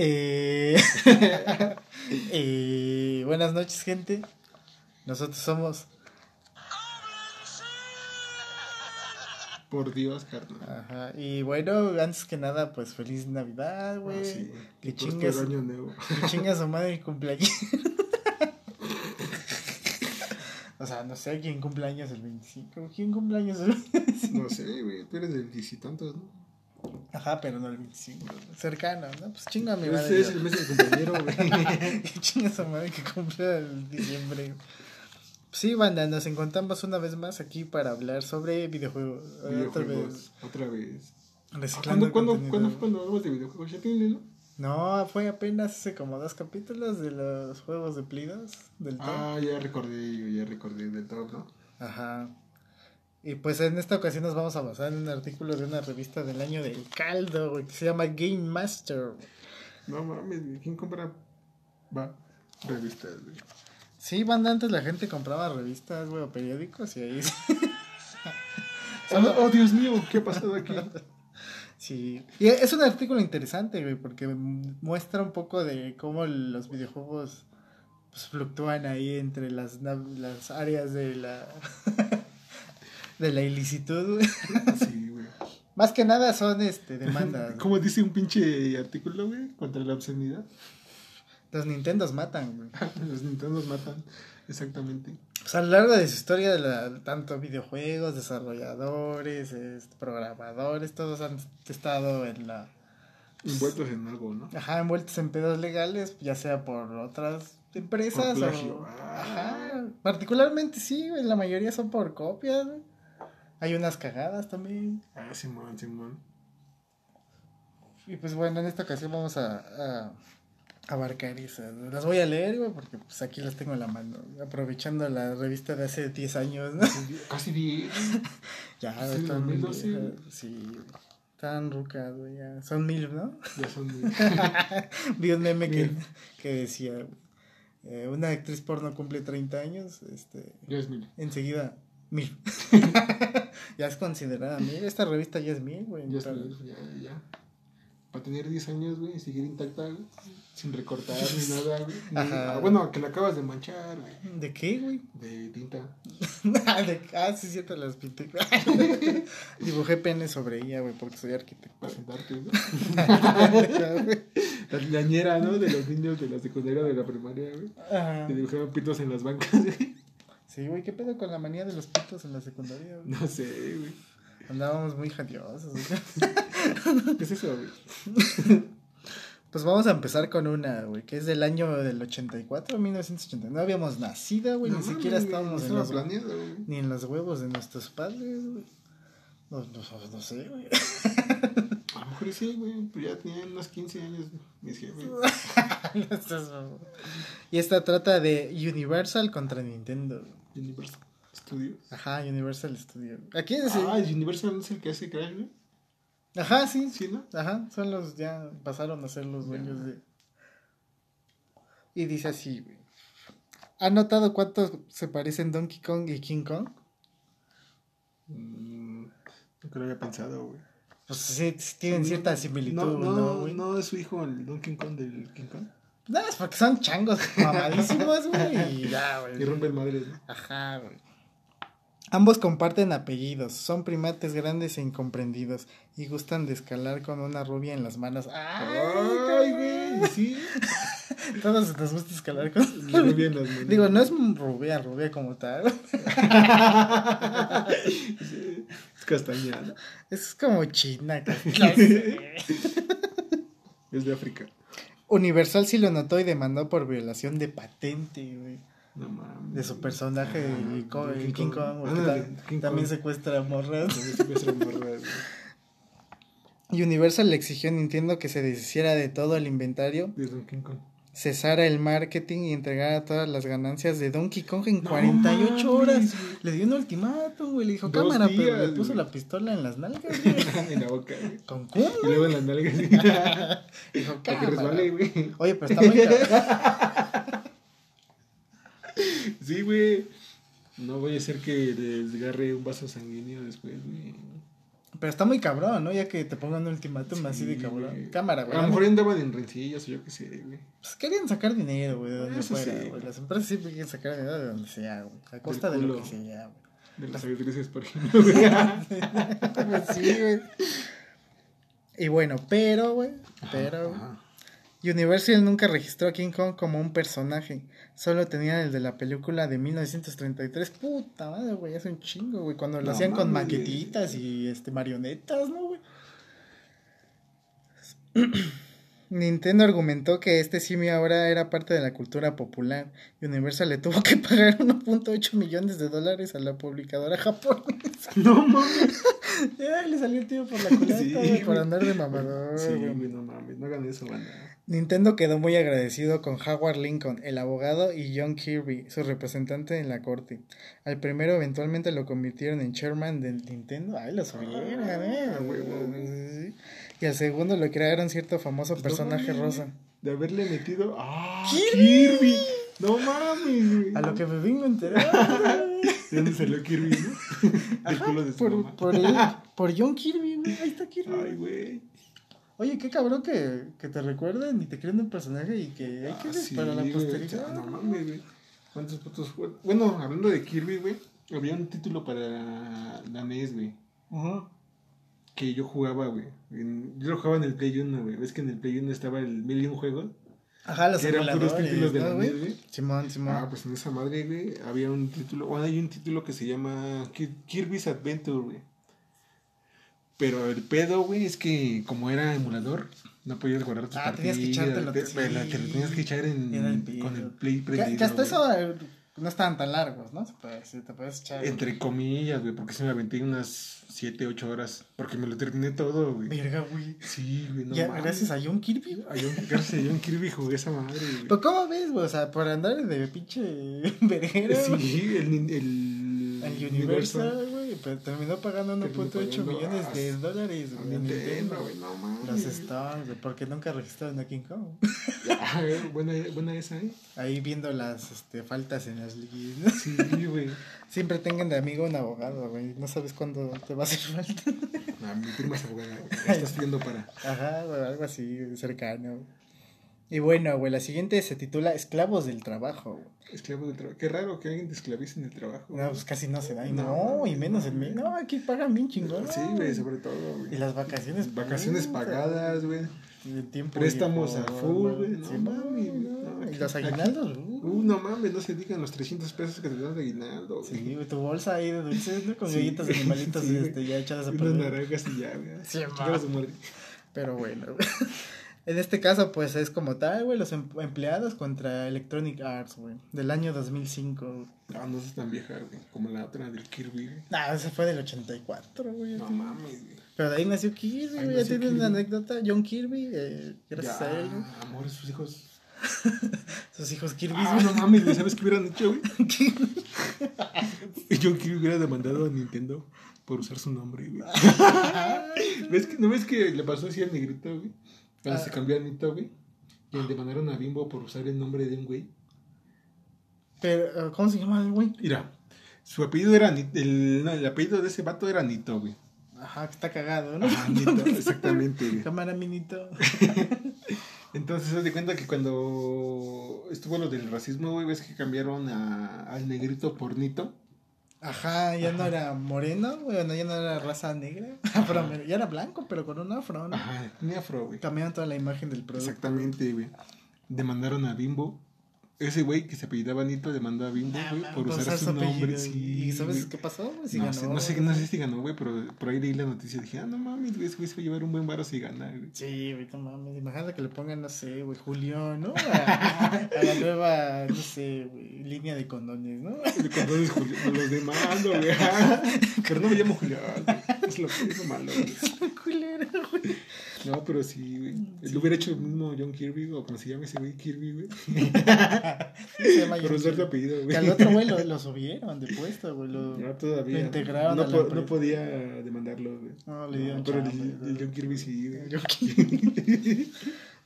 Eh, eh, buenas noches, gente. Nosotros somos. Por Dios, carnal. Ajá. Y bueno, antes que nada, pues feliz Navidad, güey. Ah, sí, güey. que chingas. año nuevo. Que chinga su madre cumpleaños. o sea, no sé quién cumpleaños el 25. ¿Quién cumpleaños el 25? No sé, güey. Tú eres del diez y tantos, ¿no? Ajá, pero no el 25. Cercano, ¿no? Pues chinga mi Ese madre. es el mes del compañero, güey. chinga su madre que cumple el diciembre. Sí, banda, nos encontramos una vez más aquí para hablar sobre videojuegos. Otra Videojuegos. vez. Otra vez. Reciclando ¿Cuándo, cuándo, contenido. ¿Cuándo fue cuando hablamos de videojuegos? ¿Ya tiene, no? No, fue apenas hace como dos capítulos de los juegos de 2 del top. Ah, ya recordé, yo ya recordé del top, ¿no? Ajá. Y pues en esta ocasión nos vamos a basar en un artículo de una revista del año del caldo, güey, que se llama Game Master. No mames. ¿Quién compra? Va. Revistas, güey. Sí, banda, antes la gente compraba revistas, güey, o periódicos y ahí... Oh, oh, Dios mío, ¿qué ha pasado aquí? Sí, y es un artículo interesante, güey, porque muestra un poco de cómo los videojuegos pues, fluctúan ahí entre las, las áreas de la de la ilicitud, güey. Sí, güey. Más que nada son este demandas. ¿no? ¿Cómo dice un pinche artículo, güey? Contra la obscenidad. Los Nintendos matan, güey. Los Nintendo matan. Exactamente. Pues a lo largo de su historia, de la- tanto videojuegos, desarrolladores, este, programadores, todos han estado en la Envueltos en algo, ¿no? Ajá, envueltos en pedos legales, ya sea por otras empresas Por plagio. o... Ajá, particularmente sí, güey, la mayoría son por copias, güey. Hay unas cagadas también. Ah, Simón, Simón. Y pues bueno, en esta ocasión vamos a, a abarcar esas. Las voy a leer, güey, porque pues aquí las tengo en la mano. Aprovechando la revista de hace 10 años, ¿no? Casi bien. Ya, Sí, están muy 2012, viejas. Sí. Están rucas, güey, ya. Son mil, ¿no? Ya son. Vi un meme que, Mil. que decía, eh, una actriz porno cumple 30 años, este, Ya es mil. enseguida, mil. ya es considerada mil, esta revista ya es mil, güey. Ya es mil. Ya, ya. Para tener 10 años, güey, y seguir intacta, güey. Sin recortar ni nada, güey. Ni- ah, bueno, que la acabas de manchar, güey. ¿De qué, güey? De tinta. ah, de- ah, sí, cierto, las pinté. Dibujé pene sobre ella, güey, porque soy arquitecto. Para sentarte, ¿no? La ñañera, ¿no? De los niños de la secundaria de la primaria, güey. Ajá. Que dibujaban pitos en las bancas, güey. Sí, güey, ¿qué pedo con la manía de los pitos en la secundaria? güey? No sé, güey. Andábamos muy jadiosos. güey. ¿Qué es eso, güey? Pues vamos a empezar con una, güey, que es del año del 84, 1989. No habíamos nacido, güey, No ni mames, siquiera estábamos en los, planeado, güey. ni en los huevos de nuestros padres, güey. No, no, no sé, güey. A lo mejor sí, güey, pero ya tenían unos 15 años mis jefes. y esta trata de Universal contra Nintendo. Universal Studios. Ajá, Universal Studio. Aquí es Ah, el Universal es el que hace Crash, güey. Ajá, sí. Sí, ¿no? Ajá, son los, ya pasaron a ser los dueños de... Y dice así, güey. ¿Ha notado cuánto se parecen Donkey Kong y King Kong? Mm, nunca lo había pensado, güey. Pues sí, sí tienen cierta similitud, no, ¿no, no, güey? no, es su hijo el Donkey Kong del King Kong. No, es porque son changos mamadísimos, güey. Y ya, Y güey. rompen madres, ¿no? Ajá, güey. Ambos comparten apellidos, son primates grandes e incomprendidos y gustan de escalar con una rubia en las manos. ¡Ay, Ay, güey, sí. Todos nos gusta escalar con Muy bien las manos. Digo, no es rubia, rubia como tal. Sí, Es castaña, ¿no? Es como China. casi. Es de África. Universal sí lo notó y demandó por violación de patente, güey. No mames. De su personaje Ah, Co- King Kong. Kong, Ah, ta- King también Kong. secuestra morras. También secuestra morras, Universal le exigió a Nintendo que se deshiciera de todo el inventario, De Kong. Cesara el marketing y entregara todas las ganancias de Donkey Kong en No 48 mames, horas. Le dio un ultimátum, güey. Le dijo, Dos cámara, pero le puso güey. la pistola en las nalgas, güey. en la boca, güey. ¿Con cómo? Y luego en las nalgas. Dijo, Para que cámara. resbale, güey. Oye, pero está muy caro. Sí, güey. No voy a hacer que desgarre un vaso sanguíneo después, güey. Pero está muy cabrón, ¿no? Ya que te pongan un ultimátum así de Sí, cabrón. güey. Cámara, güey. A lo mejor andaban en rencillas o yo qué sé, güey. Pues querían sacar dinero, güey, de donde Eso fuera, sí. güey. Las empresas siempre quieren sacar dinero de donde sea, güey. A costa de lo que sea, güey. De las avedreces, por ejemplo, güey. Sí, güey. Y bueno, pero, güey, pero, Ajá. Universal nunca registró a King Kong como un personaje. Solo tenían el de la película de 1933. Puta madre, güey, hace un chingo, güey. Cuando lo No hacían con maquetitas y este marionetas, ¿no, güey? Nintendo argumentó que este simio ahora era parte de la cultura popular. Universal le tuvo que pagar 1.8 millones de dólares a la publicadora japonesa. No mames. Ya le salió el tío por la culata, Sí, por andar de mamador, Sí, güey. güey, no mames. No hagan eso, banda. Nintendo quedó muy agradecido con Howard Lincoln, el abogado, y John Kirby, su representante en la corte. Al primero eventualmente lo convirtieron en chairman de Nintendo. Ay, lo subieron, eh. Ah. Sí. Y al segundo lo crearon cierto famoso No personaje rosa. De haberle metido. ¡Ah! ¡Kirby! ¡Kirby! No mames, güey. A lo que me vengo a enterar. ¿De dónde salió Kirby, no? Del culo de su por, mamá. por, él, por John Kirby, güey. Ahí está Kirby. Ay, güey. Oye, qué cabrón que, que te recuerden y te creen un personaje y que hay que Ah, sí, para la posteridad. No mames, güey. ¿Cuántos putos juegos? Bueno, hablando de Kirby, güey. Había un título para la NES, güey. Ajá. Que yo jugaba, güey. Yo lo jugaba en el Play 1, güey. ¿Ves que en el Play 1 estaba el Mil y un juegos? Ajá, los Que eran puros títulos de ¿no, la? NES, güey. Simón, Simón. Ah, pues en esa madre, güey, había un título, bueno, hay un título que se llama Ki- Kirby's Adventure, güey. Pero el pedo, güey, es que como era emulador, no podías guardar tus Ah, tenías que partidas, echártelo, te, sí. la- te lo tenías que echar en, el con el play que, prendido, que hasta güey. eso eh, no estaban tan largos, ¿no? Decir, te puedes echar. Entre comillas, güey, porque se me aventé unas 7, 8 horas, porque me lo terminé todo, güey. Verga, güey. Sí, güey, no ya, gracias a John Kirby, güey. A John- gracias a John Kirby jugué esa madre, güey. Pero ¿cómo ves, güey? O sea, por andar de pinche verguero. Sí, el, nin- el, El Universal, pero terminó pagando Terminó 1.8 pagando millones a- de dólares, güey. Nintendo, Nintendo. güey, no mames. Los stocks, güey, porque nunca registraron a King Kong. Eh, buena, buena esa, ¿eh? Ahí viendo las este, faltas en las leyes, ¿no? Sí, güey. Siempre tengan de amigo un abogado, güey. No sabes cuándo te va a hacer falta. Ah, mi prima es abogada, güey. Está estudiando para. Ajá, güey, algo así, cercano. Y bueno, güey, la siguiente se titula Esclavos del Trabajo, güey. Esclavo del trabajo. Qué raro que alguien te esclavice en el trabajo. No, güey. pues casi no se da. Y No, no, y menos en mí. No, aquí pagan bien chingón. Sí, güey, sobre todo, Y güey. las vacaciones. Vacaciones pagadas, güey. y el tiempo Préstamos a full, güey. No sí, no, no, Y los aguinaldos, uh. Uh, no mames, no se digan los 300 pesos que te dan de aguinaldo, güey. Sí, güey, tu bolsa ahí de dulces, ¿no? Con Sí. galletas de animalitos Sí, güey. este, ya echadas a Unas perder. naranjas y ya, güey. Sí. Pero bueno, güey. En este caso, pues es como tal, güey, los em- empleados contra Electronic Arts, güey, del año 2005. güey. No, no es tan vieja, güey. Como la otra del Kirby, güey. Nah, ese fue del 84, güey. No mames, güey. Pero de ahí nació Kirby, güey. Ya tienes una anécdota. John Kirby, eh, gracias Ya, a él, güey. amor, sus hijos. Sus hijos Kirby. Ah, no mames, güey. ¿Sabes qué hubieran hecho, güey? John Kirby hubiera demandado a Nintendo por usar su nombre, güey. ¿Ves que, ¿No ves que le pasó así al negrito, güey? Cuando Ah. se cambió a Nito, güey. Y le demandaron a Bimbo por usar el nombre de un güey. Pero, ¿cómo se llama el güey? Mira, su apellido era Nito. El, no, el apellido de ese vato era Nito, güey. Ajá, que está cagado, ¿no? Nito, exactamente, güey. Cámara minito. Entonces, se de cuenta que cuando estuvo lo del racismo, güey, ves que cambiaron a, al negrito por Nito. Ajá, ya no era moreno, güey, no, ya no era raza negra. Afro, ya era blanco, pero con un afro, ¿no? Ajá, tenía afro, güey. Cambiaron toda la imagen del producto. Exactamente, güey. Demandaron a Bimbo. Ese güey que se apellidaba Nito demandó a Bimbo, Ah, güey, por por usar su nombre. Sí, ¿Y sabes güey. qué pasó? Si no, ganó, sé, no, sé, no sé si ganó, güey, pero por ahí leí la noticia y dije, ah, no mames, güey, ese güey se va a llevar un buen varo si gana, güey. Sí, güey, no mames. Imagínate que le pongan, no sé, güey, Julián, ¿no? A, a la nueva, no sé, güey, línea de condones, ¿no? De condones, Julián, me los demando, güey. Pero no me llamo Julián, güey. Es lo que es lo malo, güey. Culero, güey. No, pero sí, güey. Él hubiera hecho el mismo John Kirby, o como se llama ese güey, Kirby, güey. Llama Por usar tu apellido, güey. Que al otro güey lo, lo subieron de puesto, güey. Lo, No, todavía. Lo integraron no, a la po- no podía demandarlo, güey. no, le dieron pero chamba, el, el John Kirby sí, güey. John Kirby.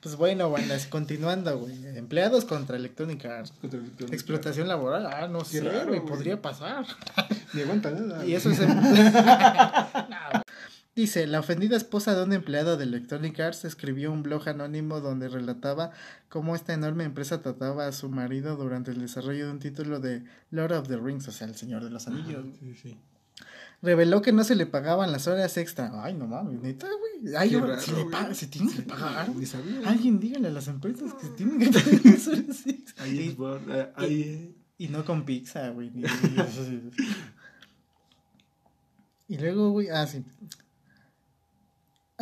Pues bueno, bandas, continuando, güey. Empleados contra Electronic Arts. El Explotación laboral, ah, no Qué sé, raro, güey, güey. podría pasar. Ni aguanta nada. Y eso es. en- No, güey. Dice, la ofendida esposa de un empleado de Electronic Arts escribió un blog anónimo donde relataba cómo esta enorme empresa trataba a su marido durante el desarrollo de un título de Lord of the Rings, o sea, el Señor de los Anillos. Sí, sí. Reveló que no se le pagaban las horas extra. Ay, no mames, neta, güey. Ay, raro, se le paga, se tiene que pagar. Sabía. Alguien dígale a las empresas que se tienen que pagar las horas extra. Ahí Y- es eh, ahí, Y no con pizza, güey. y luego, güey, ah, sí.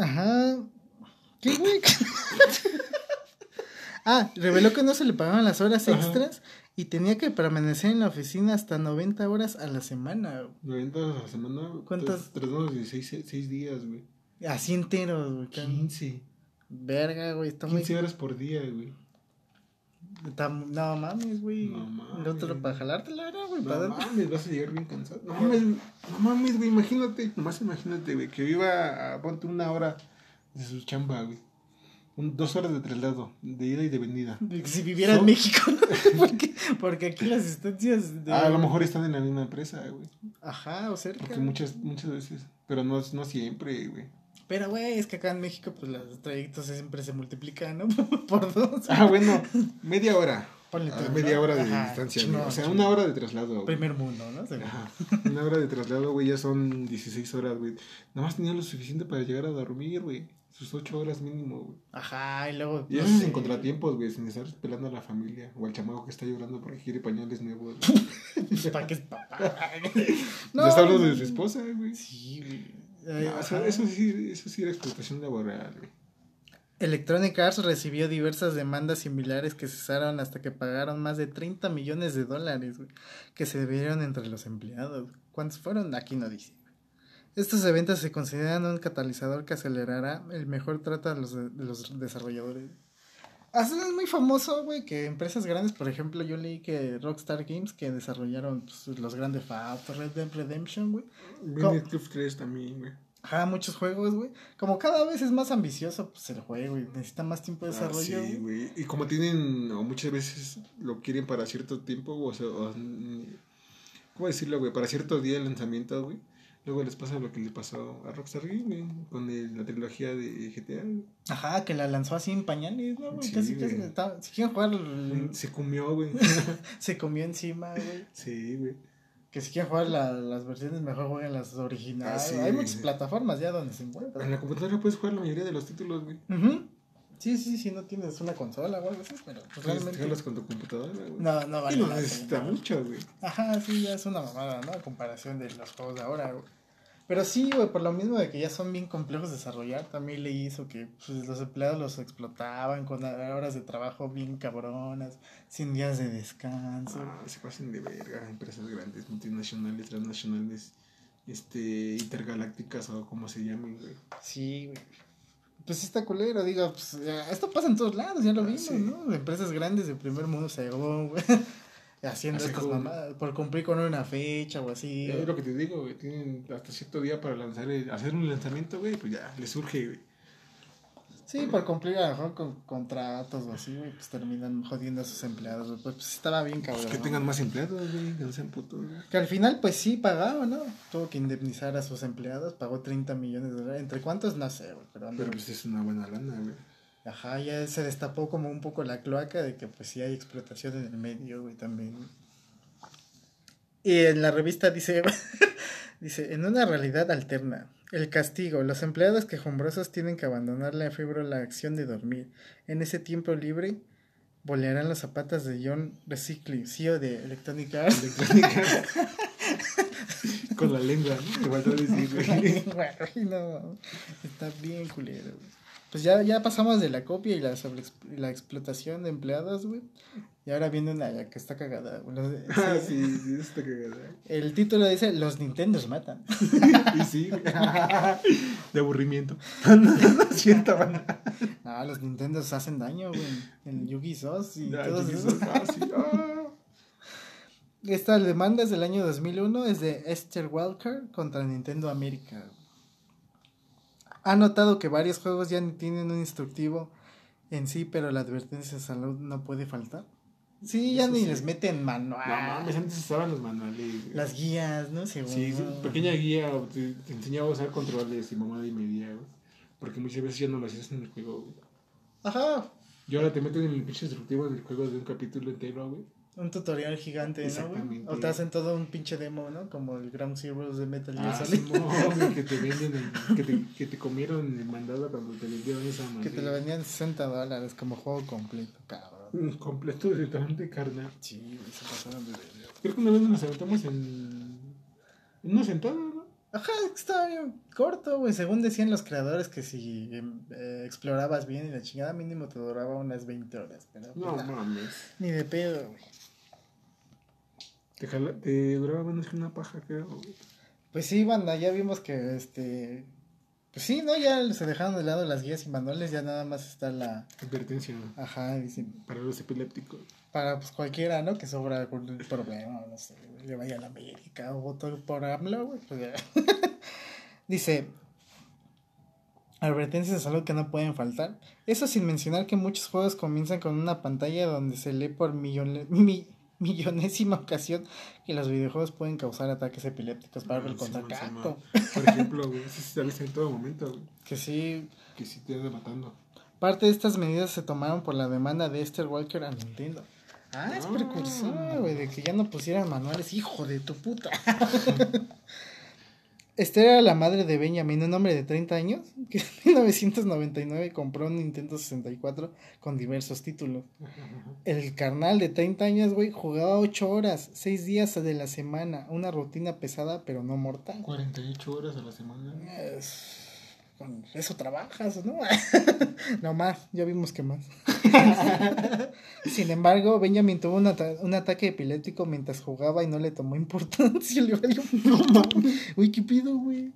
Ajá. ¿Qué, güey? ah, reveló que no se le pagaban las horas Ajá. extras y tenía que permanecer en la oficina hasta 90 horas a la semana. güey. 90 a la semana. ¿Cuántas? 3 menos 16, 6 días, güey. Así enteros, güey. 15. Verga, güey. Está muy. 15 horas por día, güey. No mames, güey. No mames. No te lo para jalarte la hora, güey. No mames, vas a llegar bien cansado. No mames, no mames, güey, imagínate, nomás imagínate, güey, que viva a, ponte una hora de su chamba, güey. Un, dos horas de traslado, de ida y de venida. Si viviera en México, porque, porque aquí las estancias. De... Ah, a lo mejor están en la misma empresa, güey. Ajá, o cerca. Porque muchas, muchas veces, pero no, no siempre, güey. Pero, güey, es que acá en México, pues los trayectos siempre se multiplican, ¿no? Por dos. Ah, bueno, media hora. Ponle Ah, media ¿no? hora de Ajá, distancia, güey. O sea, una hora de traslado, güey. Primer mundo, ¿no? Ajá. Una hora de traslado, güey, ya son 16 horas, güey. Nada más tenía lo suficiente para llegar a dormir, güey. Sus 8 horas mínimo, güey. Ajá, y luego. Y no eso sé. sin contratiempos, güey, sin estar pelando a la familia. O al chamaco que está llorando porque quiere pañales nuevos. Pues, ¿Para qué es papá? Ya está hablando de su esposa, güey. Sí, güey. No, o sea, eso sí, eso sí era explotación laboral, güey. Electronic Arts recibió diversas demandas similares que cesaron hasta que pagaron más de 30 millones de dólares, que se debieron entre los empleados. ¿Cuántos fueron? Aquí no dice. Estos eventos se consideran un catalizador que acelerará el mejor trato de los, de los desarrolladores. Así es muy famoso, güey, que empresas grandes, por ejemplo, yo leí que Rockstar Games, que desarrollaron pues, los grandes Auto, Red Dead Redemption, güey. Club 3 también, güey. Ajá, muchos juegos, güey. Como cada vez es más ambicioso, pues el juego, y necesita más tiempo de Ah, desarrollo. sí, güey. güey. Y como tienen, o muchas veces lo quieren para cierto tiempo, o sea, o, ¿cómo decirlo, güey? Para cierto día de lanzamiento, güey. Luego les pasa lo que le pasó a Rockstar güey, con el- la trilogía de GTA. Ajá, que la lanzó así en pañales, ¿no, güey? Sí, casi, casi. estaba- si quieren jugar, el- Se comió, güey. se comió encima, güey. sí, güey. Que si quieren jugar la- las versiones, mejor jueguen las originales. Ah, sí, Hay güey. muchas plataformas ya donde se En encuentran. la computadora puedes jugar la mayoría de los títulos, güey. Ujú. Sí, sí, sí, no tienes una consola o algo así, pero pues, realmente. con tu computadora, güey. No, no Y vale. no necesita mucho, güey. Ajá, sí, ya es una mamada, ¿no? A comparación de los juegos de ahora, güey. Pero sí, güey, por lo mismo de que ya son bien complejos de desarrollar, también le hizo que pues, los empleados los explotaban con horas de trabajo bien cabronas, sin días de descanso. Ah, se pasan de verga. Empresas grandes, multinacionales, transnacionales, este, intergalácticas o como se llamen, güey. Sí, güey. Pues está culero, digo, pues esto pasa en todos lados, ya lo Ah, vimos, sí. ¿no? Empresas grandes del primer mundo según, güey. Haciendo Así estas como- mamadas, por cumplir con una fecha o así. Es lo que te digo, güey. Tienen hasta cierto día para lanzar el- hacer un lanzamiento, güey. Pues ya, les surge, güey. Sí, por cumplir a lo mejor con contratos o así, güey, pues terminan jodiendo a sus empleados, güey. Pues, pues, estaba bien cabrón. Pues que tengan más empleados, güey. Que no sean putos, güey. Que al final, pues sí pagaba, ¿no? Tuvo que indemnizar a sus empleados, pagó 30 millones de dólares. ¿Entre cuántos? No sé, güey. Pero, Pero pues es una buena lana, güey. Ajá, ya se destapó como un poco la cloaca de que pues sí hay explotación en el medio, güey, también. Y en la revista dice, dice, en una realidad alterna, el castigo, los empleados quejumbrosos tienen que abandonar la frívola acción de dormir. En ese tiempo libre, bolearán los zapatos de John Recycling, CEO de Electronic Arts. Electrónica. Con la lengua, ¿no? Igual te a decir, güey. Güey, no, está bien culero, güey. Pues ya, ya pasamos de la copia y la, sobre la explotación de empleados, güey. Y ahora viene una que está cagada. Los Ah, sí. sí, sí, eso está cagada. El título dice, los Nintendos matan. Y sí. De aburrimiento. No, es cierto, banda. Ah, los Nintendos hacen daño, güey. El Yugi Sos y todos sí, esos. ah, sí, ah. Esta demanda es del año 2001, es de Esther Walker contra Nintendo América. Ha notado que varios juegos ya tienen un instructivo en sí, pero la advertencia de salud no puede faltar. Sí, ya ni sí. les meten No manual. mames, antes estaban los manuales. Las guías, ¿no? Según. Sí, pequeña guía, te, te enseñaba a usar controles y mamada y media, güey. Porque muchas veces ya no lo hacías en el juego, güey. Ajá. Y ahora te meten en el pinche instructivo del juego de un capítulo entero, güey. Un tutorial gigante, ¿no? güey? O te hacen todo un pinche demo, ¿no? Como el Ground Zero de Metal Gear Ah, Solid. Simón, güey, que te venden, el- que, te, que te comieron el mandado cuando te vendieron esa madre. que te lo vendían 60 dólares como juego completo, cabrón. Completo directamente carnal. Sí, güey, se pasaron de verga. Creo que una vez nos aventamos en, en una sentada, ¿no? Ajá, estaba bien corto, güey. Según decían los creadores que si em, eh, explorabas bien y la chingada mínimo te duraba unas 20 horas. Pero No pues, mames. ni de pedo, güey. Te, jala, te duraba menos que una paja, creo. güey. Pues sí, banda, ya vimos que este. Pues sí, ¿no? Ya se dejaron de lado las guías y manuales, ya nada más está la. Advertencia Ajá, dicen. para los epilépticos. Para pues cualquiera, ¿no? Que sobra algún problema, no sé, le vaya a la América o voto por AMLO, güey. Pues ya. Dice. Advertencias de salud que no pueden faltar. Eso sin mencionar que muchos juegos comienzan con una pantalla donde se lee por millone- mi- millonésima ocasión que los videojuegos pueden causar ataques epilépticos para el Ah, contra Simón, Simón. Capcom. Por ejemplo, güey, eso sí sales en todo momento, güey. Que sí, Que sí te anda matando. Parte de estas medidas se tomaron por la demanda de Esther Walker a Nintendo. Ah, es precursor, güey, de que ya no pusieran manuales. Hijo de tu puta. Esther era la madre de Benjamin, un hombre de 30 años, que en 1999 compró un Nintendo 64 con diversos títulos. El carnal de 30 años, güey, jugaba 8 horas, 6 días de la semana. Una rutina pesada, pero no mortal. 48 horas a la semana. Es- Con eso trabajas, ¿no? no más, ya vimos que más. Sin embargo, Benjamin tuvo un, ata- un ataque epiléptico mientras jugaba y no le tomó importancia. Le valió. Uy, ¿qué pido, güey?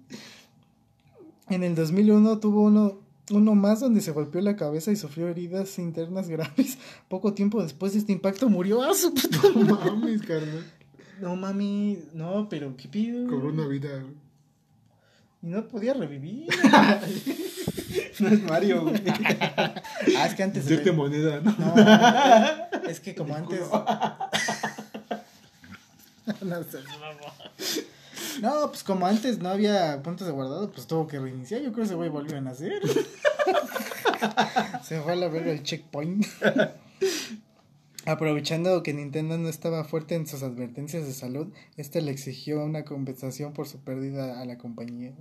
En el 2001 tuvo uno, uno más donde se golpeó la cabeza y sufrió heridas internas graves. Poco tiempo después de este impacto murió. ¡Ah, su puta No mames, carnal. No mami, no, pero ¿qué pido? Cobró una vida. Y no podía revivir. No es Mario, güey. Ah, es que antes. Moneda, ¿no? No, es que como antes. no sé, No, pues como antes no había puntos de guardado, pues tuvo que reiniciar. Yo creo que ese güey volvió a nacer. Se fue a la verga el checkpoint. Aprovechando que Nintendo no estaba fuerte en sus advertencias de salud, este le exigió una compensación por su pérdida a la compañía.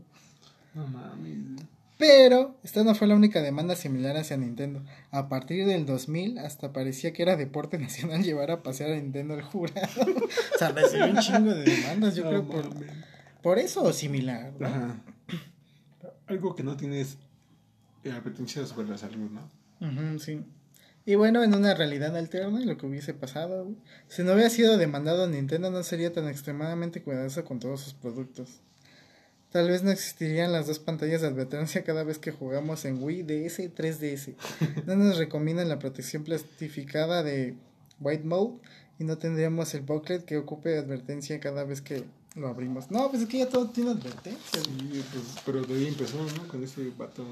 No mames. Pero esta no fue la única demanda similar hacia Nintendo. A partir del 2000 hasta parecía que era deporte nacional llevar a pasear a Nintendo al jurado. o sea, recibió un chingo de demandas, yo No creo por, eso o similar. ¿no? Ajá. Algo que no tienes eh, apetencia sobre la salud, ¿no? Ujú, sí. Y bueno, en una realidad alterna, lo que hubiese pasado, si no hubiera sido demandado Nintendo no sería tan extremadamente cuidadoso con todos sus productos. Tal vez no existirían las dos pantallas de advertencia cada vez que jugamos en Wii DS y 3DS. No nos recomiendan la protección plastificada de White Mode y no tendríamos el booklet que ocupe advertencia cada vez que lo abrimos. No, pues es que ya todo tiene advertencia. Sí, pues, pero de ahí empezó, ¿no? Con ese vato.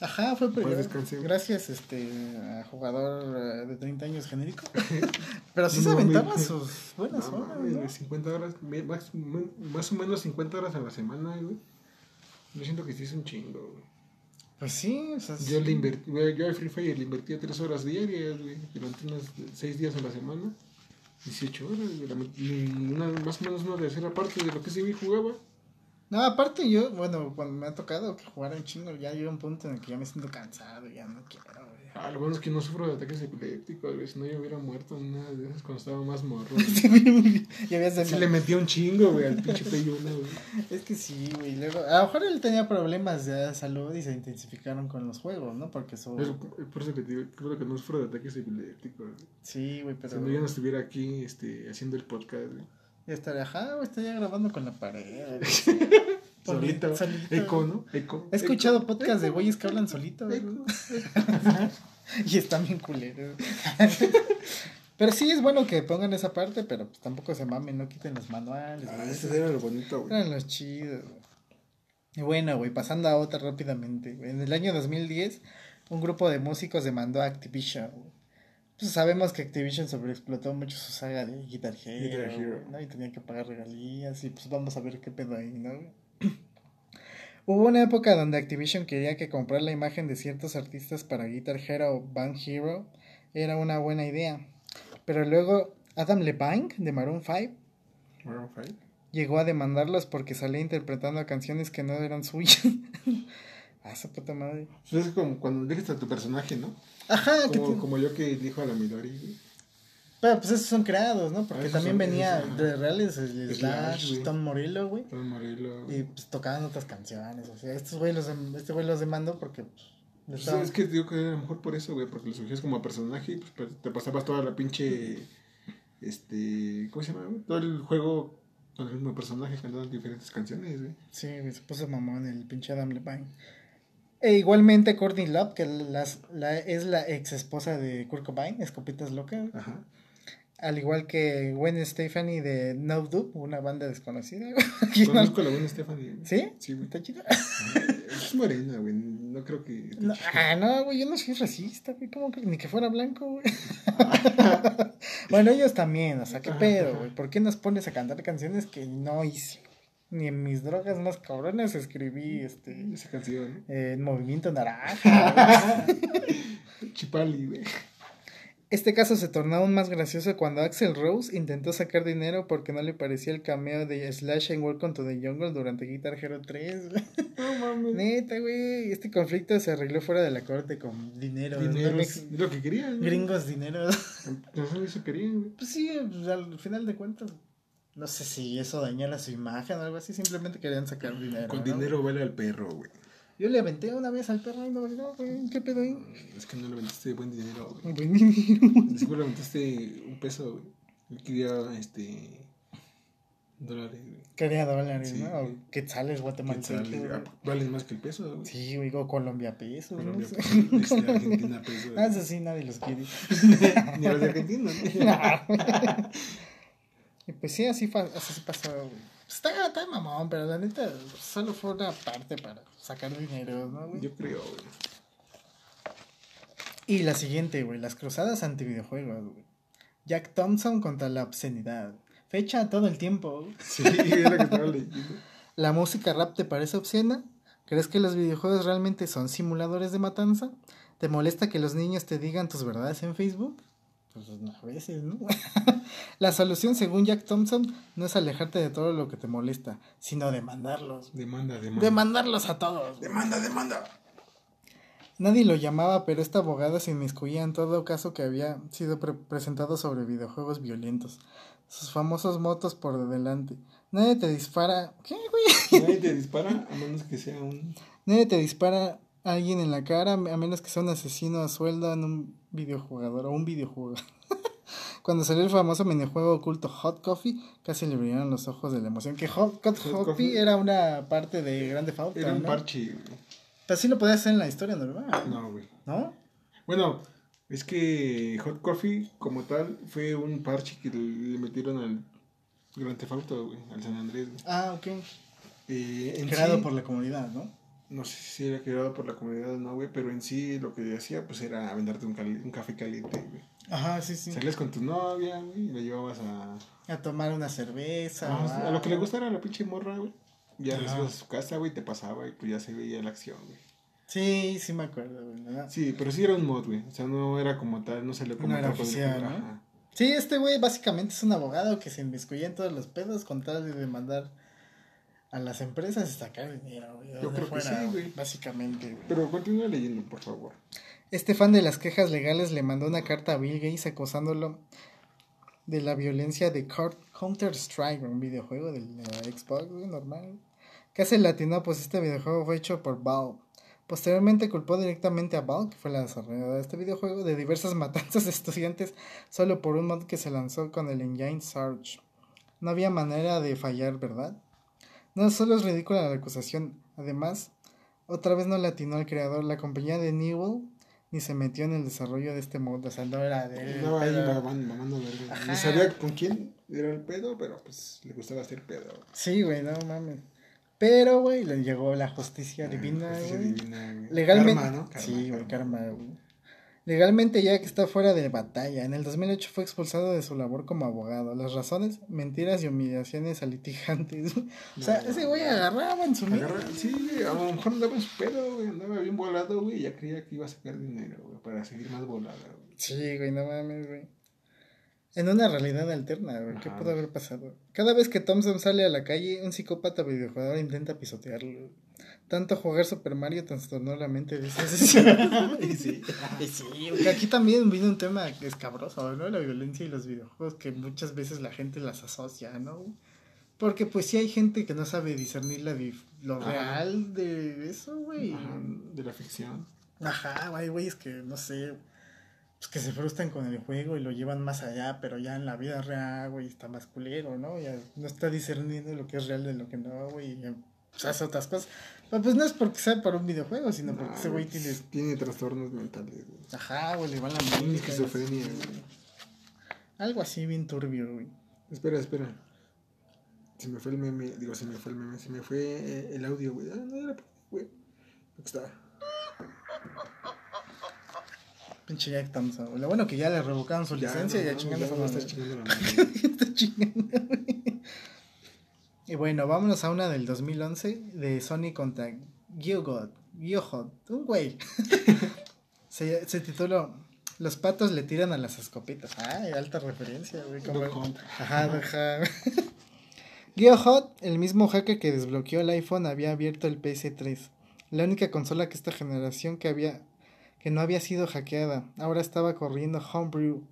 Ajá, fue primero. Gracias, este, a jugador eh, de 30 años genérico. Pero sí No se aventaba sus buenas No, horas, ¿no? güey, 50 horas, me- más, más o menos 50 horas a la semana, güey. Yo siento que sí es un chingo, güey. Pues sí, o sea, Yo sí. le invertí, yo al Free Fire le invertía 3 horas diarias, güey, durante unos 6 días a la semana. 18 horas, una- más o menos una tercera parte de lo que güey jugaba. No, aparte yo, bueno, cuando me ha tocado que jugar un chingo, ya llega un punto en el que ya me siento cansado, ya no quiero. Ah, lo bueno es que no sufro de ataques epilépticos, güey, si no yo hubiera muerto en una de esas cuando estaba más morro. güey. ya Sí le metía un chingo, güey, al pinche 1, güey. Es que sí, güey. Luego, a lo mejor él tenía problemas de salud y se intensificaron con los juegos, ¿no? Porque eso. Es por eso que te digo, creo que no sufro de ataques epilépticos, güey. Sí, güey, pero. Si no, yo no estuviera aquí este, haciendo el podcast, güey. Ya estaría, ajá, güey, estaría grabando con la pared. Solito. Solito. Eco, ¿no? Eco. He escuchado podcasts de güeyes que hablan solitos. güey. Eco. y están bien culeros. pero sí es bueno que pongan esa parte, pero pues tampoco se mamen, no quiten los manuales. Ah, güey. ese era lo bonito, güey. Eran los chidos. güey. Y bueno, güey, pasando a otra rápidamente. güey. En el año 2010, un grupo de músicos demandó a Activision güey, Pues sabemos que Activision sobreexplotó mucho su saga de Guitar Hero, Guitar Hero. ¿no? Y tenía que pagar regalías y pues vamos a ver qué pedo ahí, ¿no? Hubo una época donde Activision quería que comprar la imagen de ciertos artistas para Guitar Hero o Band Hero era una buena idea. Pero luego Adam Levine de Maroon 5 Maroon five. llegó a demandarlos porque salía interpretando canciones que no eran suyas. a esa puta madre. Pues es como cuando eliges a tu personaje, ¿no? Ajá, que Como, te- como yo que elijo a la Midori. Pero pues esos son creados, ¿no? Porque también son- venía esos, de reales Slash. Tom Morello, güey. Todo Morello. Y pues tocaban otras canciones. O sea, estos güey los, este güey los demandó porque pues, Pues, estaban- es que digo que era mejor por eso, güey, porque lo surgías como personaje y pues, pues, te pasabas toda la pinche. Este. ¿Cómo se llama? güey? Todo el juego con el mismo personaje cantando diferentes canciones, güey. Sí, güey, se puso mamón el pinche Adam Levine. E igualmente Courtney Love, que las, la, es la ex esposa de Kurt Cobain, Escopitas Loca. Ajá. Al igual que Gwen Stefani de No Doop, una banda desconocida. Conozco a la Stephanie. güey. ¿Sí? Sí, güey. ¿Está chida? Es morena, güey. No creo que. No, ah, no, güey, yo no soy racista, güey. ¿Cómo que ni que fuera blanco, güey? bueno, ellos también, o sea, ¿qué pedo, güey? ¿Por qué nos pones a cantar canciones que no hice? Ni en mis drogas más cabronas escribí este Esa canción, eh, Movimiento Naranja. Chipali, güey. Este caso se tornó aún más gracioso cuando Axel Rose intentó sacar dinero porque no le parecía el cameo de Slash en Welcome to the Jungle durante Guitar Hero 3. güey. No mames. Neta, güey. Este conflicto se arregló fuera de la corte con dinero. Dinero ¿no? es lo que querían. Gringos dinero. Eso querían, güey. Pues sí, pues, al final de cuentas, no sé si eso dañara su imagen o algo así, simplemente querían sacar dinero. Con ¿no? dinero vale al perro, güey. Yo le aventé una vez al perro y no, no, güey, ¿qué pedo ahí? Es que no le vendiste buen dinero, güey. Buen dinero. Seguro le vendiste un peso, güey. Quería, este. dólares, güey. Quería dólares, Sí, ¿no? O quetzales guatemaltecos. Quetzales, ah, Valen más que el peso, güey. Sí, güey, o Colombia pesos, Colombia, ¿no? pues, este, Argentina peso. Ah, eso sí, nadie los quiere. Ni a los de Argentina, güey. y pues sí, así, así pasó, güey. Está, está mamón, pero la neta solo fue una parte para sacar dinero, ¿no, güey? Yo creo, güey. Y la siguiente, güey, las cruzadas anti-videojuegos, güey. Jack Thompson contra la obscenidad. Fecha todo el tiempo. güey. Sí, es lo que estaba leyendo. ¿La música rap te parece obscena? ¿Crees que los videojuegos realmente son simuladores de matanza? ¿Te molesta que los niños te digan tus verdades en Facebook? Pues a veces, ¿no? la solución, según Jack Thompson, no es alejarte de todo lo que te molesta, sino demandarlos. Demanda, demanda. Demandarlos a todos. Demanda, demanda. Nadie lo llamaba, pero esta abogada se inmiscuía en todo caso que había sido pre- presentado sobre videojuegos violentos. Sus famosos motos por delante. Nadie te dispara. ¿Qué, güey? Nadie te dispara a menos que sea un. Nadie te dispara a alguien en la cara a menos que sea un asesino a sueldo en un videojugador o un videojugador. Cuando salió el famoso minijuego oculto Hot Coffee, casi le brillaron los ojos de la emoción. Que Hot, Hot, Hot Coffee era una parte de Grande Auto, Era un ¿no? parche. Pero sí lo podías hacer en la historia normal, No, güey. ¿no? Bueno, es que Hot Coffee, como tal, fue un parche que le metieron al Grand Theft Auto, güey, al San Andrés, güey. Ah, ok. Eh, Creado sí, por la comunidad, ¿no? No sé si era creado por la comunidad o no, güey, pero en sí lo que hacía, pues, era venderte un, cali- un café caliente, güey. Ajá, sí, sí. Salías con tu novia, güey, y la llevabas a... A tomar una cerveza. a, lo que le gustara a la pinche morra, güey. Ya ibas a su casa, güey, te pasaba y pues ya se veía la acción, güey. Sí, sí me acuerdo, güey. ¿verdad? Sí, pero sí era un mod, güey. O sea, no era como tal, no salió como No era oficial, ¿no? Sí, este güey básicamente es un abogado que se inmiscuye en todos los pedos con tal de demandar a las empresas y sacar dinero, de Yo creo que sí, güey. Básicamente, güey. Pero continúa leyendo, por favor. Este fan de las quejas legales le mandó una carta a Bill Gates acusándolo de la violencia de Counter-Strike, un videojuego de la Xbox, güey, normal. Casi latino, pues este videojuego fue hecho por Valve. Posteriormente culpó directamente a Valve, que fue la desarrolladora de este videojuego, de diversas matanzas de estudiantes solo por un mod que se lanzó con el engine Surge. No había manera de fallar, ¿verdad? No solo es ridícula la acusación, además, otra vez no latinó al creador, la compañía de Newell ni se metió en el desarrollo de este mod, o sea, no era de él, No, ahí mamando. Ni sabía con quién era el pedo, pero pues le gustaba hacer pedo. Sí, güey, no mames. Pero, güey, le llegó la justicia divina, Justicia divina, güey. Legalmente. Karma, ¿no? Karma, sí, güey, karma, güey. Legalmente ya que está fuera de batalla. En el 2008 fue expulsado de su labor como abogado. Las razones, mentiras y humillaciones a litigantes. o sea, ese güey agarraba en su Agarra, sí, a lo mejor andaba en su pedo, güey, andaba bien volado, güey, ya creía que iba a sacar dinero, güey, para seguir más volada, güey. Sí, güey, no mames, güey. En una realidad alterna, güey. ¿Qué Ajá. pudo haber pasado? Cada vez que Thompson sale a la calle, un psicópata videojugador intenta pisotearlo. Tanto jugar Super Mario trastornó la mente de. Y sí. Y sí, aquí también vino un tema escabroso, ¿no? La violencia y los videojuegos que muchas veces la gente las asocia, ¿no? Porque pues sí hay gente que no sabe discernir la lo Ajá. real de eso, güey. De la ficción. Ajá, güey, güey, es que no sé, pues que se frustran con el juego y lo llevan más allá, pero ya en la vida real, güey, está más culero, ¿no? Ya no está discerniendo lo que es real de lo que no, güey, pues, hace otras cosas. Pero pues no es porque sea para un videojuego, sino porque ese güey pues, tiene, Tiene trastornos mentales, güey. ajá, güey, le va la Tiene mente. esquizofrenia, algo así. güey. Algo así bien turbio, güey. Espera, espera. Se me fue el meme, digo, se me fue el meme, se me fue eh, el audio, güey. Ah, no era, güey. Aquí está. Pinche Jack Thompson. güey. Lo bueno que ya le revocaron su licencia y ya no, chingando ya no estás chingando la madre. Está chingando, güey. Y bueno, vámonos a una del 2011 de Sony contra Gyogot. Gyohot, un güey. se, se tituló Los patos le tiran a las escopetas. Ay, alta referencia, güey. como-. Ajá, ajá. Geohot, el mismo hacker que desbloqueó el iPhone, había abierto el PS3, la única consola que esta generación que había que no había sido hackeada. Ahora estaba corriendo Homebrew.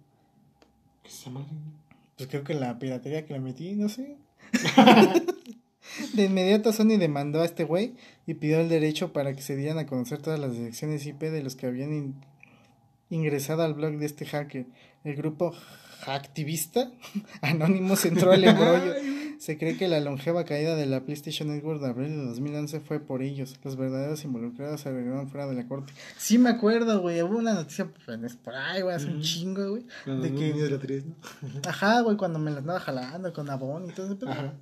¿Qué esa madre? Pues creo que la piratería que le metí, no sé. De inmediato Sony demandó a este güey y pidió el derecho para que se dieran a conocer todas las direcciones IP de los que habían in- ingresado al blog de este hacker. El grupo hacktivista Anonymous entró al embrollo. Se cree que la longeva caída de la PlayStation Network de abril de 2011 fue por ellos. Los verdaderos involucrados se arreglaron fuera de la corte. Sí me acuerdo, güey. Hubo una noticia pues, por ahí, güey, hace un chingo, güey. Cuando De que- de la 3, ¿no? Ajá, güey, cuando me las andaba jalando con Avon y todo ese pedo. Ajá.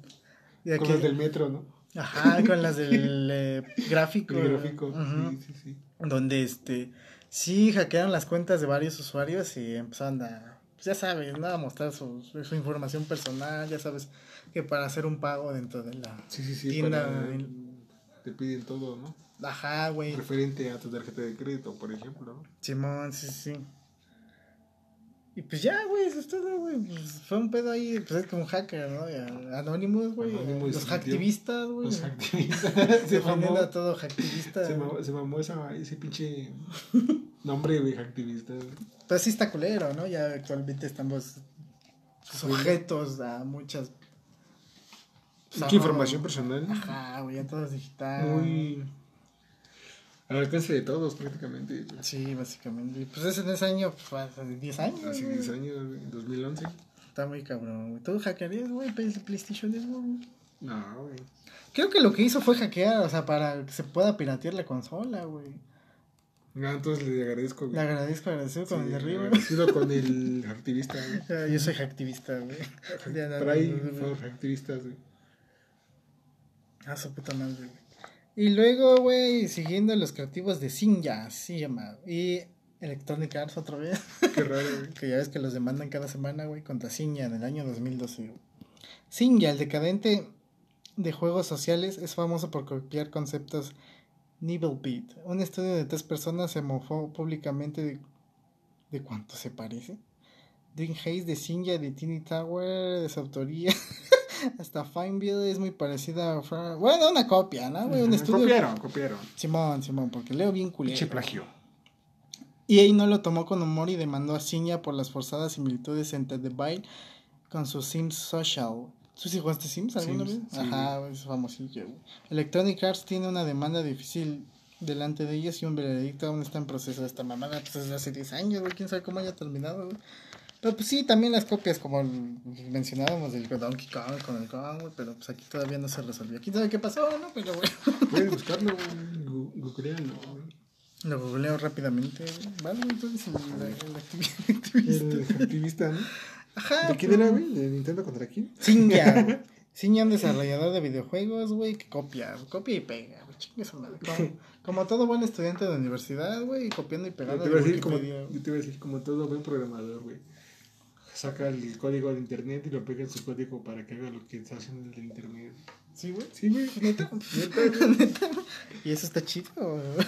De Con los del metro, ¿no? Ajá, con las del eh, gráfico. El gráfico. Sí, sí, sí. Donde este sí hackearon las cuentas de varios usuarios y empezaron a, pues ya sabes, ¿no? a mostrar su, su información personal, ya sabes que para hacer un pago dentro de la Sí, sí, sí. tienda. para- Te piden todo, ¿no? Ajá, güey. Referente a tu tarjeta de crédito, por ejemplo. Simón, sí, sí. Y pues ya, güey, eso es todo, güey. Pues fue un pedo ahí, pues es como un hacker, ¿no? Y a- Anonymous, güey. Anonymous Los hacktivistas, güey. Los activistas. se mamó. a todo hacktivista. Se mamó, se mamó esa, ese pinche nombre, güey, activista. güey. Pero sí está culero, ¿no? Ya actualmente estamos sujetos a muchas... pues, Mucha información personal. Ajá, güey, ya todo es digital. Muy. Al alcance de todos, prácticamente. Sí, básicamente. Pues ese en ese año, pues, hace 10 años. Hace güey. 10 años, güey, en 2011. Está muy cabrón, güey. ¿Tú hackearías, güey? Play- PlayStation Network, güey? No, güey. Creo que lo que hizo fue hackear, o sea, para que se pueda piratear la consola, güey. No, entonces le agradezco, Le güey. agradezco, agradecido con Sí, el de arriba. agradecido con el activista, güey. Ah, Yo soy hacktivista, güey. Por ahí, for activistas, güey. Ah, su puta madre, güey. Y luego, güey, siguiendo los creativos de Sinja, se llama. Y Electronic Arts otra vez. Qué raro, güey. que ya ves que los demandan cada semana, güey, contra Sinja en el año 2012. güey. Sinja, el decadente de juegos sociales, es famoso por copiar conceptos Nibblebeat. Un estudio de tres personas se mofó públicamente de, de cuánto se parece. Dream Haze de Sinja de Tiny Tower, de su autoría. Hasta Fineville es muy parecida a... Fra- Bueno, una copia, ¿no, güey? Un estudio... Copiaron, copiaron. Simón, Simón, porque leo bien culero. Pinche plagio. EA no lo tomó con humor y demandó a Sinja por las forzadas similitudes entre The Vile con su Sims Social. ¿Tú sí jugaste Sims alguna Sims, vez? sí. Ajá, es famosillo. Electronic Arts tiene una demanda difícil delante de ellos y un veredicto aún está en proceso. Esta mamada pues desde hace 10 años, güey. Quién sabe cómo haya terminado, güey. Pero pues sí, también las copias, como mencionábamos del Donkey Kong con el Kong, güey. Pero pues aquí todavía no se resolvió. ¿Quién sabe qué pasó, no? Pero bueno. Puedes buscarlo, güey. Lo googleo rápidamente. Vale, entonces el, el activi- activista. El activista, ¿no? Ajá. ¿De quién pues, era, güey? ¿De Nintendo contra quién? Sinja, güey. Sinja, un desarrollador de videojuegos, güey, que copia, copia y pega. güey. Chingue su madre. Como, todo buen estudiante de universidad, güey, copiando y Yo pegando te, de iba a decir como, yo te iba a decir como todo buen programador, güey. Saca el código de internet y lo pega en su código para que haga lo que está haciendo el de internet. Sí, güey. Sí, güey. Neta. Neta. Neta. Y eso está chido, güey.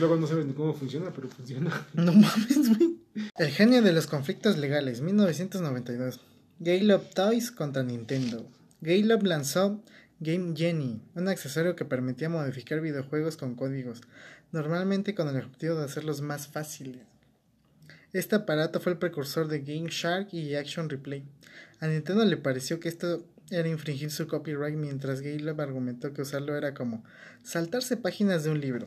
Luego no sabes ni cómo funciona, pero funciona. No mames, güey. El genio de los conflictos legales, 1992. Gaylop Toys contra Nintendo. Gaylop lanzó Game Genie, un accesorio que permitía modificar videojuegos con códigos, normalmente con el objetivo de hacerlos más fáciles. Este aparato fue el precursor de Game Shark y Action Replay. A Nintendo le pareció que esto era infringir su copyright, mientras Gaylop argumentó que usarlo era como saltarse páginas de un libro.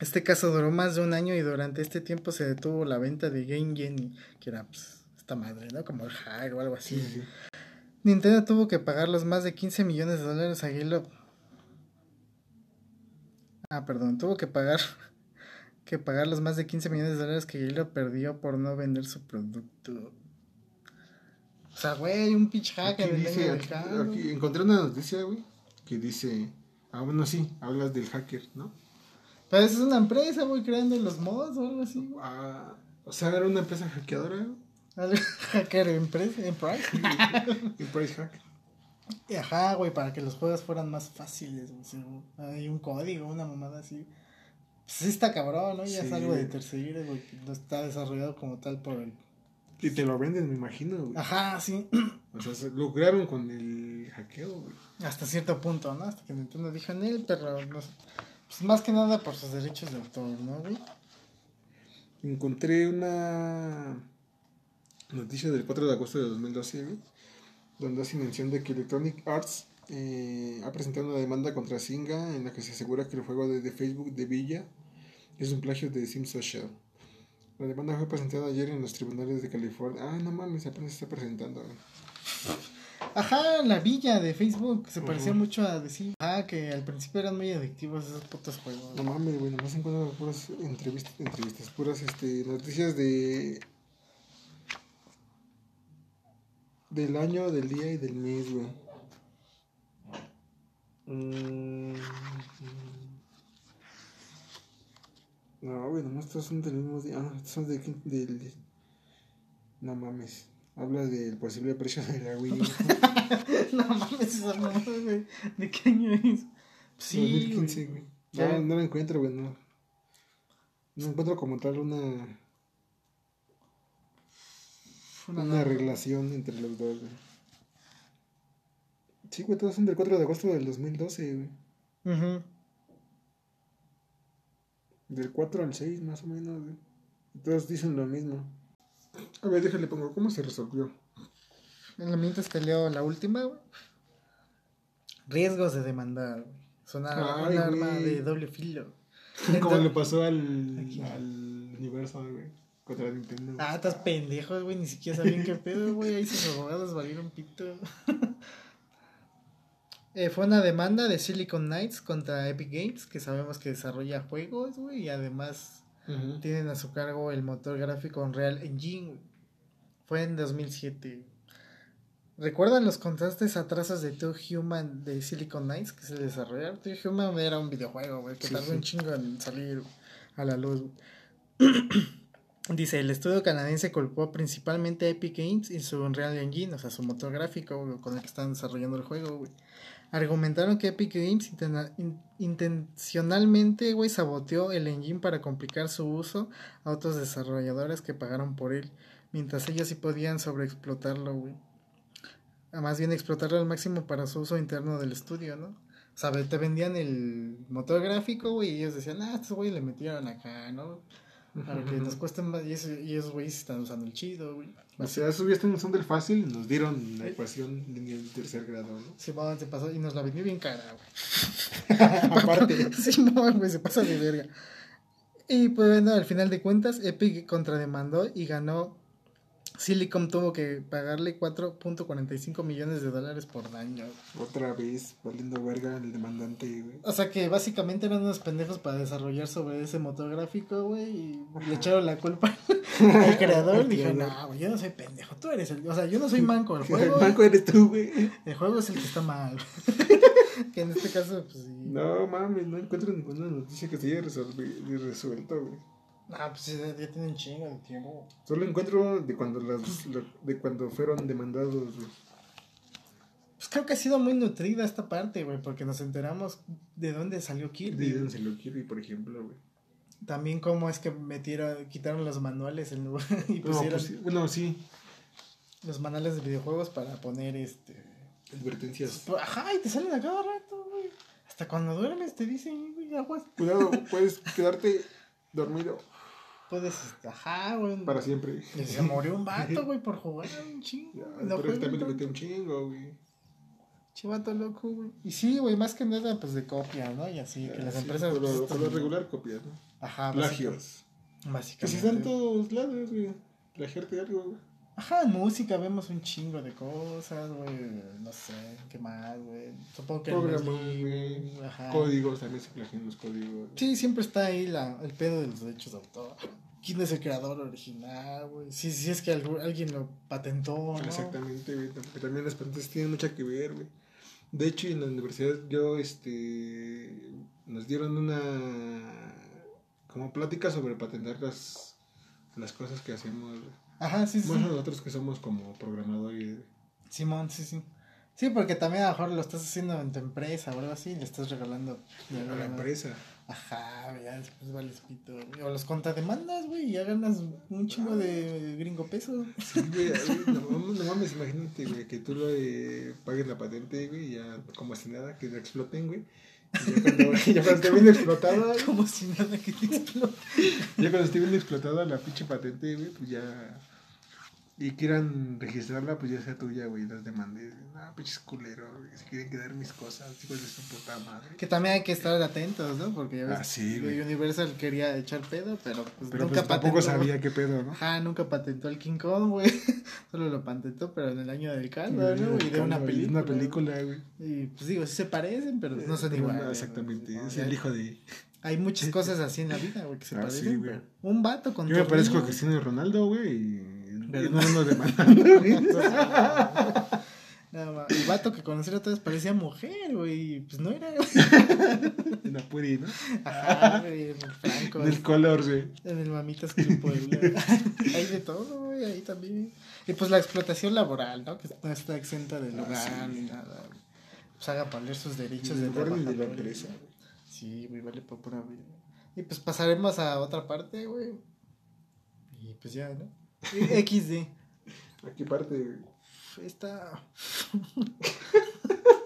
Este caso duró más de un año y durante este tiempo se detuvo la venta de Game Genie, que era pues, esta madre, ¿no? Como el hack o algo así. Sí, sí. Nintendo tuvo que pagar los más de 15 millones de dólares a Gaylop. Ah, perdón, tuvo que pagar que pagar los más de 15 millones de dólares que Gaylop perdió por no vender su producto. O sea, güey, un pitch hacker Aquí del dice, año del aquí, aquí encontré una noticia, güey, que dice, ah, bueno, sí, hablas del hacker, ¿no? Pero es una empresa, güey, creando los mods o algo así. güey. Ah, o sea, era una empresa hackeadora, Hacker empresa, Enterprise. Enterprise Hack. Y Ajá, güey, para que los juegos fueran más fáciles, güey. Hay un código, una mamada así. Pues sí está cabrón, ¿no? Ya es algo de terceiro, güey, no está desarrollado como tal por el... Y te lo venden, me imagino, güey. Ajá, sí. O sea, se lograron con el hackeo, güey. Hasta cierto punto, ¿no? Hasta que Nintendo dijo en él, pero no sé. Pues más que nada por sus derechos de autor, ¿no, güey? Encontré una noticia del 4 de agosto de 2012, güey, donde hace mención de que Electronic Arts eh, ha presentado una demanda contra Zynga en la que se asegura que el juego de, de Facebook de Villa es un plagio de Sim Social. La demanda fue presentada ayer en los tribunales de California. Ah, no mames, apenas se está presentando. güey. Ajá, la villa de Facebook se parecía mucho a decir. Ah, que al principio eran muy adictivos esos putos juegos. No mames, güey, nomás encuentro puras entrevistas, entrevistas, puras este, noticias de. del año, del día y del mes, güey. Mm, No, güey, nomás todos son del mismo día. Ah, son de, del. No mames. Habla del posible precio de la Wii. No mames, esa mamada, güey. ¿De qué año es? Sí, 2015, güey. No, no la encuentro, güey, no. No encuentro como tal una. Una, una relación entre los dos, güey. Sí, güey, todos son del 4 de agosto del 2012, güey. Ujú. Del 4 al 6, más o menos, güey. Todos dicen lo mismo. A ver, déjale pongo, ¿cómo se resolvió? En la mientras te leo la última, güey. Riesgos de demandar, güey. Son a- Ay, arma de doble filo. Como le pasó al, Aquí. al universo, güey. Contra Nintendo. Ah, estás pendejo, güey. Ni siquiera sabían qué pedo, güey. Ahí sus abogados valieron pito. Eh, fue una demanda de Silicon Knights contra Epic Games, que sabemos que desarrolla juegos, güey, y además tienen a su cargo el motor gráfico Unreal Engine. Fue en 2007. ¿Recuerdan los contrastes atrasos de Two Human de Silicon Knights que se desarrollaron? Two Human era un videojuego, güey, que Sí, tardó sí. un chingo en salir a la luz. güey. Dice, el estudio canadiense culpó principalmente a Epic Games y su Unreal Engine, o sea, su motor gráfico güey, con el que están desarrollando el juego, güey. Argumentaron que Epic Games intencionalmente, güey, saboteó el engine para complicar su uso a otros desarrolladores que pagaron por él, mientras ellos sí podían sobreexplotarlo, güey. Ah, Más bien explotarlo al máximo para su uso interno del estudio, ¿no? O te vendían el motor gráfico, güey, y ellos decían, ah, estos güey le metieron acá, ¿no? Para que nos cuesten más, y, eso- y esos güeyes están usando el chido, güey. O sea, esos ya están usando el fácil y nos dieron la ecuación de tercer grado, ¿no? Simón se pasó y nos la vendió bien cara, güey. Aparte. Simón, güey, se pasa de verga. Y pues bueno, al final de cuentas, Epic contrademandó y ganó. Silicon tuvo que pagarle 4.45 millones de dólares por daño. Otra vez, valiendo verga el demandante, güey. O sea que básicamente eran unos pendejos para desarrollar sobre ese motor gráfico, güey. Y le echaron la culpa al creador. Al y dijo, creador. no, güey, yo no soy pendejo, tú eres el. O sea, yo no soy manco, el El juego. banco eres tú, güey. El juego es el que está mal. que en este caso, pues sí. No mames, no encuentro ninguna noticia que se haya resuelto, güey. Ah, pues ya tiene un chingo de tiempo. Solo encuentro de cuando las de cuando fueron demandados, güey. Pues creo que ha sido muy nutrida esta parte, güey, porque nos enteramos de dónde salió Kirby. De se lo Kirby, por ejemplo, güey. También cómo es que metieron, quitaron los manuales en lugar y No, pusieron pues sí, bueno, sí. los manuales de videojuegos para poner este. Advertencias. pues, Ajá, y te salen a cada rato, güey. Hasta cuando duermes te dicen, güey, aguas. Cuidado, puedes quedarte dormido Puedes, este, ajá, güey. para siempre. Y se murió un vato, güey, por jugar un chingo. Pero él juega también le tanto. metió un chingo, güey. Chivato loco, güey. Y sí, güey, más que nada, pues de copia, ¿no? Y así, que las Sí, empresas. Por lo, pues, por lo regular copias, ¿no? Ajá, Plagios. Básicamente. si están todos lados, güey. Plagiarte algo, güey. Ajá, en música vemos un chingo de cosas, güey. No sé, ¿qué más, güey? Supongo que Programas. Ajá. Códigos, también se plagian los códigos. Sí, siempre está ahí la, el pedo de los derechos de autor. ¿Quién es el creador original, güey? Si, si es que algu- alguien lo patentó, ¿no? Exactamente, güey. Porque también las patentes tienen mucho que ver, güey. De hecho, en la universidad yo, este, nos dieron una, como plática sobre patentar las, las cosas que hacemos, güey. Ajá, sí, sí. Más nosotros que somos como programadores. Simón, sí, sí. Sí, porque también a lo mejor lo estás haciendo en tu empresa o algo así y le estás regalando. A la empresa. Ajá, ya después vales pito. O los contrademandas, güey, ya ganas un chingo de gringo pesos. Sí, güey, no, no mames, imagínate, güey, que tú lo eh, pagues la patente, güey, y ya como si nada, que lo exploten, güey. Ya cuando, ya cuando esté bien explotada, Como si nada que te explote. ya cuando esté bien explotada la pinche patente, güey, pues ya. Y quieran registrarla, pues ya sea tuya, güey, las demandes. Ah, pinches culeros, güey, se quieren quedar mis cosas, hijos de su puta madre. Que también hay que estar atentos, ¿no? Porque ya ves, Ah, sí, güey. Universal quería echar pedo, pero pues Pero nunca pues tampoco patentó. sabía qué pedo, ¿no? Ajá, nunca patentó el King Kong, güey. Solo lo patentó, pero en el año del caldo, ¿no? Y de una película. Una película, güey. Y pues digo, sí se parecen, pero no son Pero iguales. no, Exactamente, ¿no? es el hijo de. Hay muchas cosas así en la vida, güey, que se Ah, parecen. sí, güey. un vato con Yo me parezco a. Cristiano Ronaldo, güey, y. Pero y no- no nos demandando, güey. Nada más. El vato que conocí otra vez parecía mujer, güey. Pues no era, güey. En Apuri, ¿no? Ajá, güey. En el Franco. Del color, güey. En el Mamitas Club Puebla. Hay de todo, güey. Ahí también. Y pues la explotación laboral, ¿no? Que no está exenta de lugar Ah, sí. ni nada, güey. Pues haga valer sus derechos de del de la empresa, Sí, güey, vale por pura vida. Y pues pasaremos a otra parte, güey. Y pues ya, ¿no? XD. Aquí parte. Esta.